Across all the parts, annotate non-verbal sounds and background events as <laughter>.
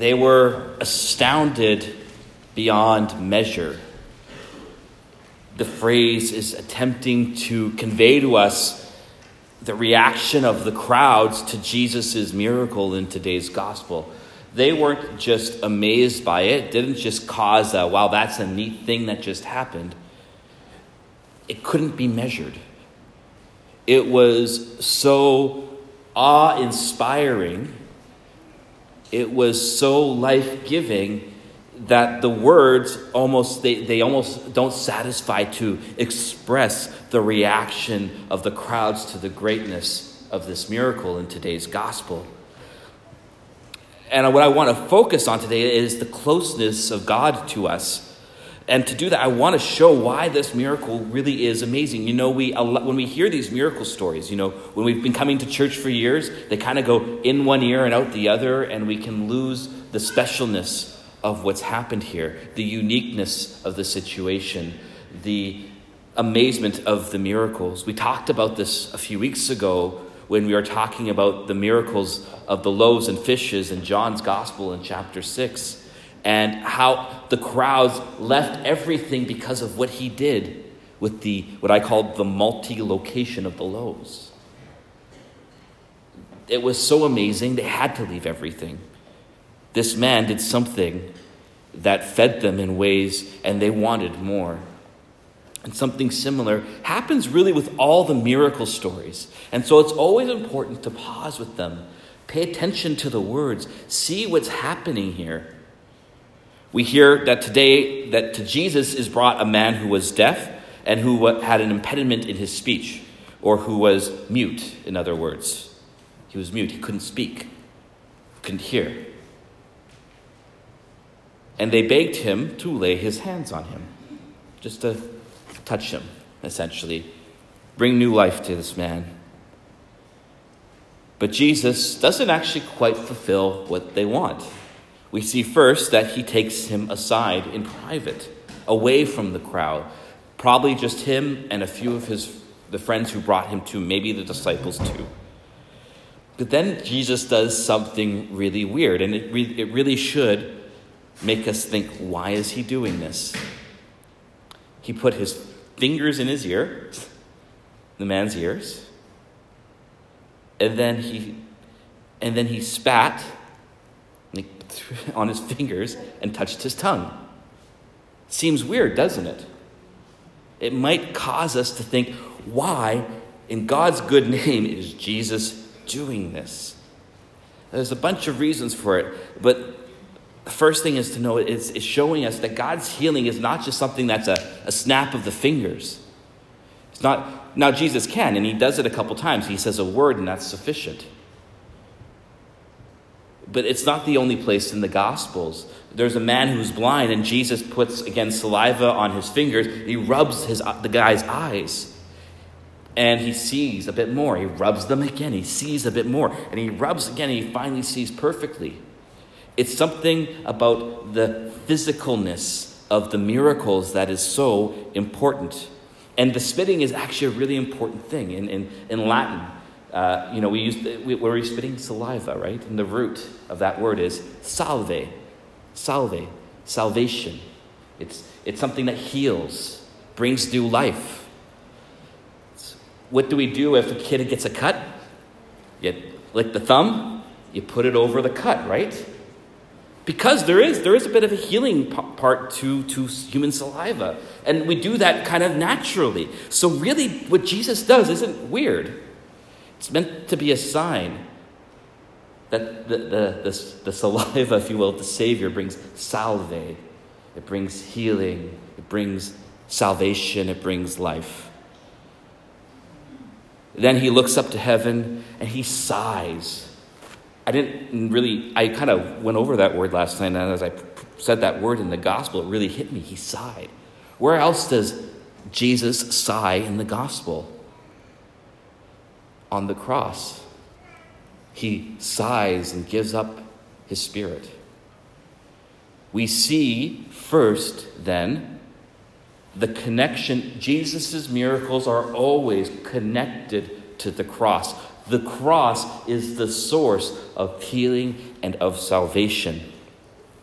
they were astounded beyond measure. The phrase is attempting to convey to us the reaction of the crowds to Jesus' miracle in today's gospel. They weren't just amazed by it, didn't just cause a, wow, that's a neat thing that just happened. It couldn't be measured. It was so awe inspiring, it was so life giving that the words almost they, they almost don't satisfy to express the reaction of the crowds to the greatness of this miracle in today's gospel. And what i want to focus on today is the closeness of god to us and to do that i want to show why this miracle really is amazing you know we when we hear these miracle stories you know when we've been coming to church for years they kind of go in one ear and out the other and we can lose the specialness of what's happened here, the uniqueness of the situation, the amazement of the miracles. We talked about this a few weeks ago when we were talking about the miracles of the loaves and fishes in John's Gospel in chapter 6 and how the crowds left everything because of what he did with the what I call the multi-location of the loaves. It was so amazing they had to leave everything this man did something that fed them in ways and they wanted more. And something similar happens really with all the miracle stories. And so it's always important to pause with them, pay attention to the words, see what's happening here. We hear that today that to Jesus is brought a man who was deaf and who had an impediment in his speech, or who was mute, in other words. He was mute, he couldn't speak, couldn't hear and they begged him to lay his hands on him, just to touch him, essentially, bring new life to this man. But Jesus doesn't actually quite fulfill what they want. We see first that he takes him aside in private, away from the crowd, probably just him and a few of his the friends who brought him to, maybe the disciples too. But then Jesus does something really weird, and it, re- it really should make us think, why is he doing this? He put his fingers in his ear, the man's ears, and then he and then he spat <laughs> on his fingers and touched his tongue. Seems weird, doesn't it? It might cause us to think, why, in God's good name, is Jesus doing this? There's a bunch of reasons for it, but the first thing is to know it's, it's showing us that God's healing is not just something that's a, a snap of the fingers. It's not, now Jesus can, and he does it a couple times. He says a word, and that's sufficient. But it's not the only place in the Gospels. There's a man who's blind, and Jesus puts, again, saliva on his fingers. He rubs his, the guy's eyes, and he sees a bit more. He rubs them again. He sees a bit more. And he rubs again, and he finally sees perfectly. It's something about the physicalness of the miracles that is so important. And the spitting is actually a really important thing. In, in, in Latin, uh, you know, we use, we, we're spitting saliva, right? And the root of that word is salve, salve, salvation. It's, it's something that heals, brings new life. what do we do if a kid gets a cut? You lick the thumb, you put it over the cut, right? because there is there is a bit of a healing part to to human saliva and we do that kind of naturally so really what jesus does isn't weird it's meant to be a sign that the, the, the, the saliva <laughs> if you will the savior brings salve it brings healing it brings salvation it brings life then he looks up to heaven and he sighs I didn't really, I kind of went over that word last night, and as I said that word in the gospel, it really hit me. He sighed. Where else does Jesus sigh in the gospel? On the cross. He sighs and gives up his spirit. We see first, then, the connection. Jesus' miracles are always connected to the cross. The cross is the source of healing and of salvation.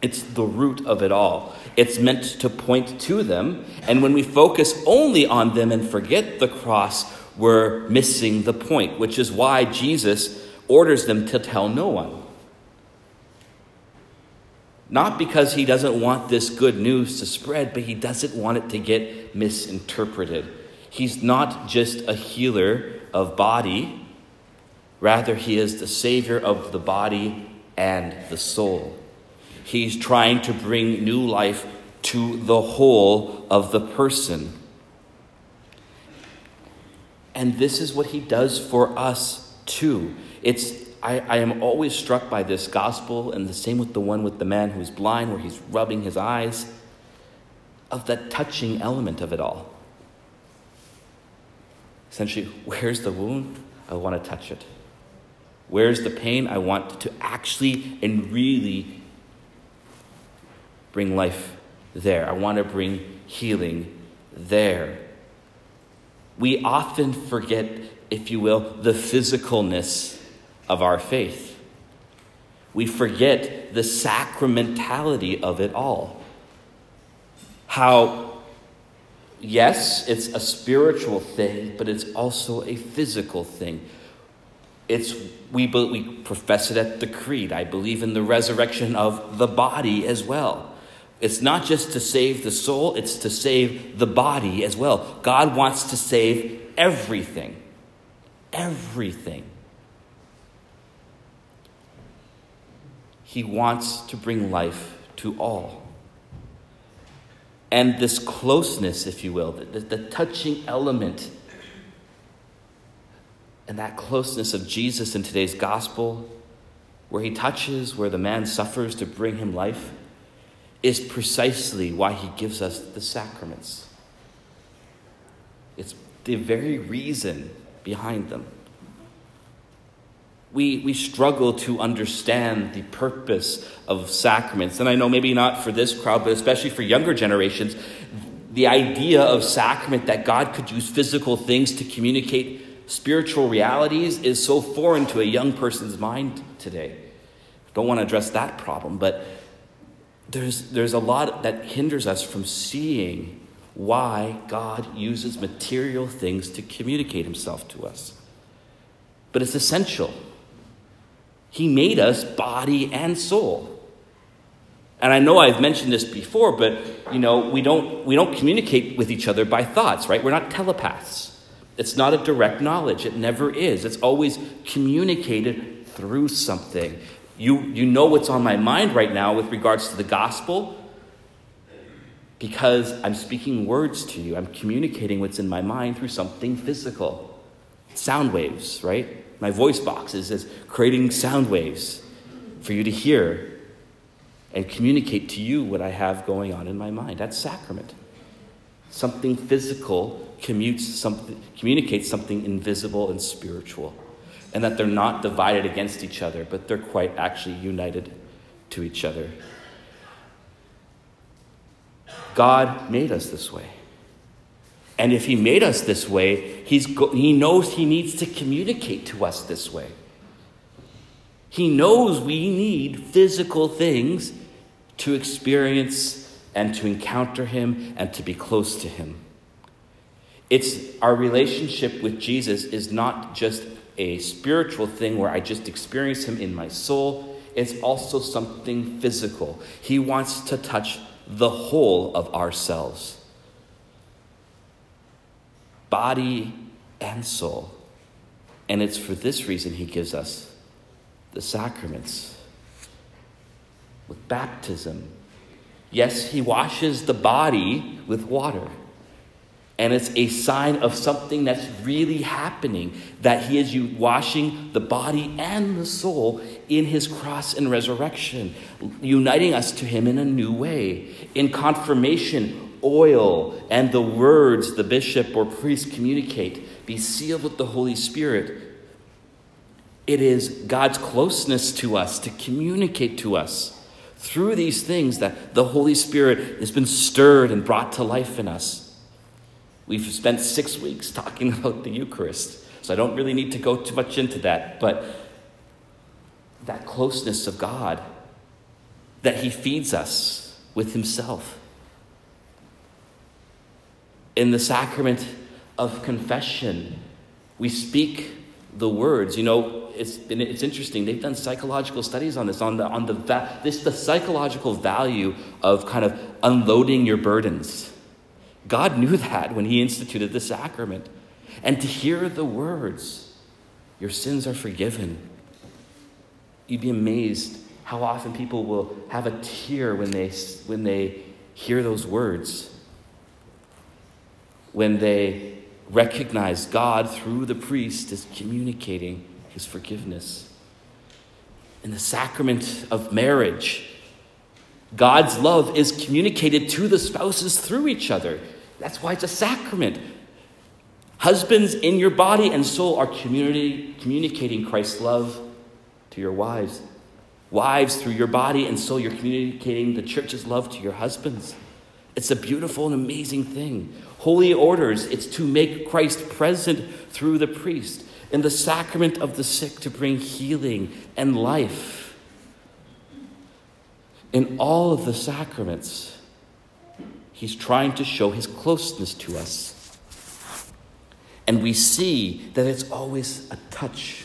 It's the root of it all. It's meant to point to them. And when we focus only on them and forget the cross, we're missing the point, which is why Jesus orders them to tell no one. Not because he doesn't want this good news to spread, but he doesn't want it to get misinterpreted. He's not just a healer of body, rather, he is the savior of the body and the soul. He's trying to bring new life to the whole of the person. And this is what he does for us too. It's I, I am always struck by this gospel, and the same with the one with the man who's blind, where he's rubbing his eyes, of that touching element of it all. Essentially, <laughs> where's the wound? I want to touch it. Where's the pain? I want to actually and really bring life there. I want to bring healing there. We often forget, if you will, the physicalness of our faith. We forget the sacramentality of it all. How, yes, it's a spiritual thing, but it's also a physical thing. It's, we, we profess it at the creed. I believe in the resurrection of the body as well. It's not just to save the soul, it's to save the body as well. God wants to save everything. Everything. He wants to bring life to all. And this closeness, if you will, the, the touching element, and that closeness of Jesus in today's gospel, where he touches where the man suffers to bring him life, is precisely why he gives us the sacraments. It's the very reason behind them we, we struggle to understand the purpose of sacraments. And I know maybe not for this crowd, but especially for younger generations, the idea of sacrament that God could use physical things to communicate spiritual realities is so foreign to a young person's mind today. Don't want to address that problem, but there's, there's a lot that hinders us from seeing why God uses material things to communicate himself to us. But it's essential. He made us body and soul. And I know I've mentioned this before, but you know, we don't we don't communicate with each other by thoughts, right? We're not telepaths. It's not a direct knowledge. It never is. It's always communicated through something. You you know what's on my mind right now with regards to the gospel because I'm speaking words to you. I'm communicating what's in my mind through something physical. Sound waves, right? my voice boxes is creating sound waves for you to hear and communicate to you what I have going on in my mind. That's sacrament. Something physical commutes something, communicates something invisible and spiritual. And that they're not divided against each other, but they're quite actually united to each other. God made us this way. And if He made us this way, he's go- He knows He needs to communicate to us this way. He knows we need physical things to experience and to encounter Him and to be close to Him. It's our relationship with Jesus is not just a spiritual thing where I just experience Him in my soul, it's also something physical. He wants to touch the whole of ourselves body and soul. And it's for this reason he gives us the sacraments. With baptism, yes, he washes the body with water. And it's a sign of something that's really happening that he is washing the body and the soul in his cross and resurrection, uniting us to him in a new way. In confirmation, oil and the words the bishop or priest communicate be sealed with the Holy Spirit. It is God's closeness to us to communicate to us through these things that the Holy Spirit has been stirred and brought to life in us. We've spent six weeks talking <laughs> about the Eucharist, so I don't really need to go too much into that, but that closeness of God that he feeds us with himself. In the sacrament of confession, we speak the words. You know, it's, it's interesting. They've done psychological studies on this, on the, on the, this, the psychological value of kind of unloading your burdens. God knew that when he instituted the sacrament. And to hear the words, your sins are forgiven. You'd be amazed how often people will have a tear when they, when they hear those words. When they recognize God through the priest is communicating his forgiveness. In the sacrament of marriage, God's love is communicated to the spouses through each other. That's why it's a sacrament. Husbands in your body and soul are communicating Christ's love to your wives. Wives, through your body and soul, you're communicating the church's love to your husbands. It's a beautiful and amazing thing. Holy orders, it's to make Christ present through the priest. In the sacrament of the sick, to bring healing and life. In all of the sacraments, he's trying to show his closeness to us. And we see that it's always a touch.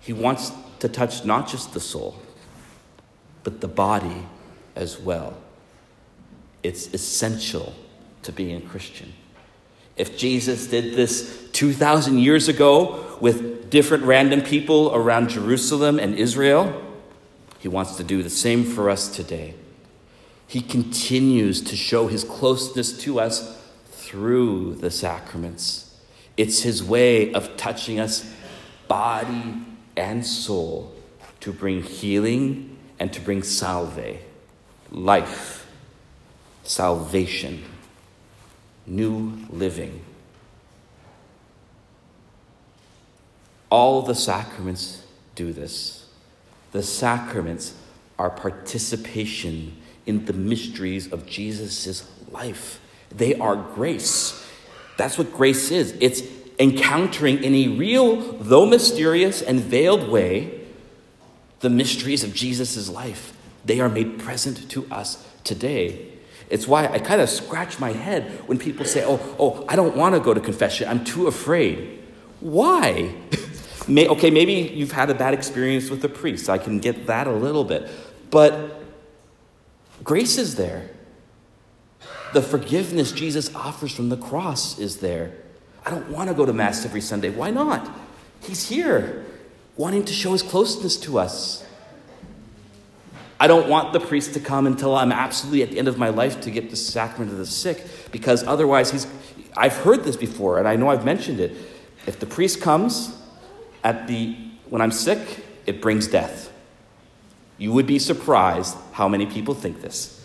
He wants to touch not just the soul, but the body as well. It's essential to being a Christian. If Jesus did this 2,000 years ago with different random people around Jerusalem and Israel, he wants to do the same for us today. He continues to show his closeness to us through the sacraments. It's his way of touching us body and soul to bring healing and to bring salve, life, salvation, new living. All the sacraments do this. The sacraments are participation in the mysteries of Jesus' life. They are grace. That's what grace is. It's encountering in a real, though mysterious and veiled way, the mysteries of Jesus' life. They are made present to us today. It's why I kind of scratch my head when people say, oh, oh, I don't want to go to confession. I'm too afraid. Why? <laughs> May, okay, maybe you've had a bad experience with a priest. I can get that a little bit. But grace is there. The forgiveness Jesus offers from the cross is there. I don't want to go to Mass every Sunday. Why not? He's here, wanting to show his closeness to us. I don't want the priest to come until I'm absolutely at the end of my life to get the sacrament of the sick, because otherwise he's. I've heard this before, and I know I've mentioned it. If the priest comes at the when I'm sick, it brings death. You would be surprised how many people think this.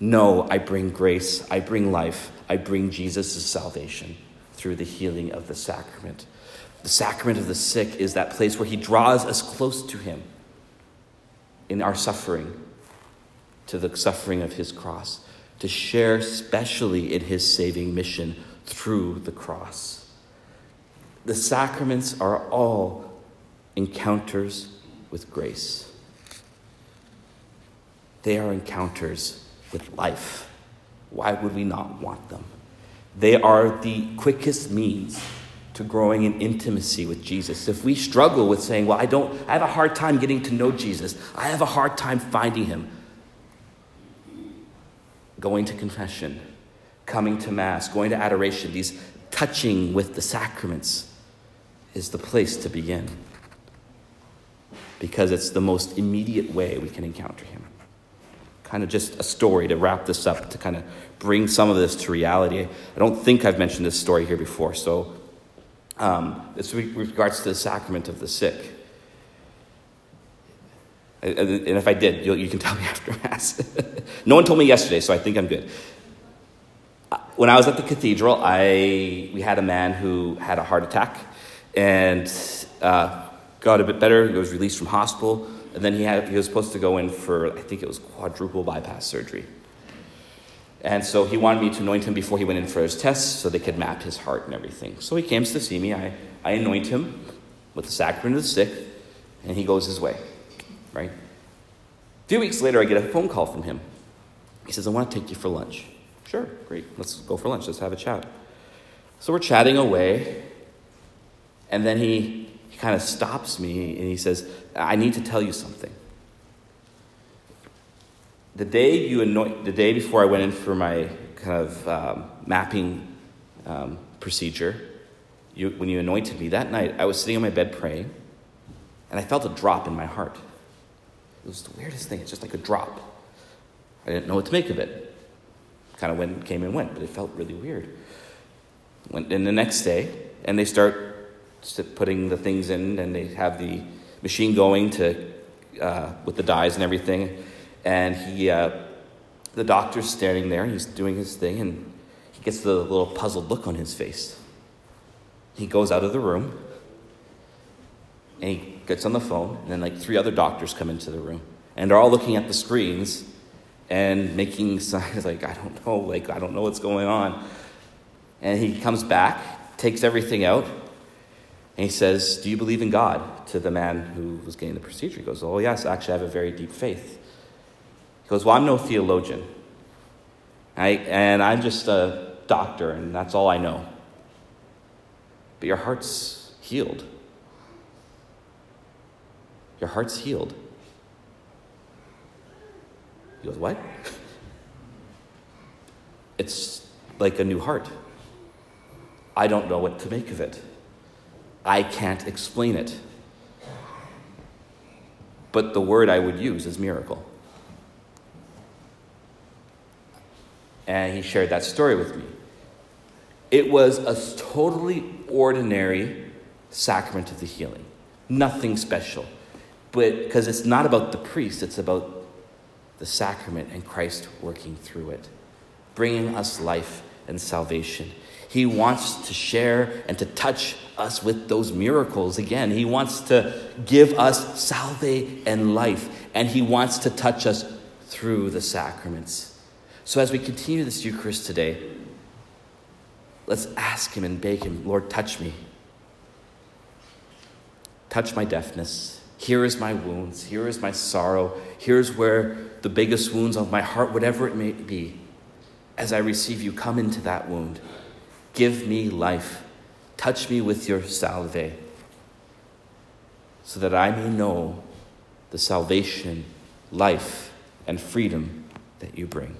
No, I bring grace, I bring life, I bring Jesus' salvation through the healing of the sacrament. The sacrament of the sick is that place where he draws us close to him in our suffering, to the suffering of his cross, to share specially in his saving mission through the cross. The sacraments are all encounters with grace. They are encounters with life. Why would we not want them? They are the quickest means to growing in intimacy with Jesus. If we struggle with saying, Well, I don't, I have a hard time getting to know Jesus, I have a hard time finding him, going to confession, coming to Mass, going to adoration, these touching with the sacraments is the place to begin because it's the most immediate way we can encounter him kind of just a story to wrap this up, to kind of bring some of this to reality. I don't think I've mentioned this story here before, so um, this with regards to the sacrament of the sick. And if I did, you can <laughs> tell me after Mass. <laughs> no one told me yesterday, so I think I'm good. Uh, when I was at the cathedral, I, we had a man who had a heart attack and uh, got a bit better. He was released from hospital. And then he, had, he was supposed to go in for, I think it was quadruple bypass surgery. And so he wanted me to anoint him before he went in for his tests so they could map his heart and everything. So he comes to see me. I, I anoint him with the sacrament of the sick, and he goes his way, right? A few weeks later, I get a phone call from him. He says, I want to take you for lunch. Sure, great. Let's go for lunch. Let's have a chat. So we're chatting away, and then he, he kind of stops me and he says, I need to tell you something. The day you anoint, the day before I went in for my kind of um, mapping um, procedure, you, when you anointed me that night, I was sitting on my bed praying, and I felt a drop in my heart. It was the weirdest thing. It's just like a drop. I didn't know what to make of it. Kind of went, came and went, but it felt really weird. Went in the next day, and they start putting the things in, and they have the machine going to uh, with the dyes and everything. And he, uh, the doctor's standing there, and he's doing his thing, and he gets the little puzzled look on his face. He goes out of the room, and he gets on the phone, and then like three other doctors come into the room, and they're all looking at the screens and making <laughs> signs like, I don't know, like, I don't know what's going on. And he comes back, takes everything out, and he says, Do you believe in God? to the man who was getting the procedure. He goes, Oh, yes, actually, I have a very deep faith. He goes, Well, I'm no theologian. I, and I'm just a doctor, and that's all I know. But your heart's healed. Your heart's healed. He goes, What? <laughs> It's like a new heart. I don't know what to make of it. I can't explain it. But the word I would use is miracle. And he shared that story with me. It was a totally ordinary sacrament of the healing, nothing special. But because it's not about the priest, it's about the sacrament and Christ working through it, bringing us life and salvation. He wants to share and to touch us with those miracles again. He wants to give us salve and life, and He wants to touch us through the sacraments. So, as we continue this Eucharist today, let's ask Him and beg Him, Lord, touch me. Touch my deafness. Here is my wounds. Here is my sorrow. Here's where the biggest wounds of my heart, whatever it may be. As I receive you, come into that wound. Give me life. Touch me with your salve so that I may know the salvation, life, and freedom that you bring.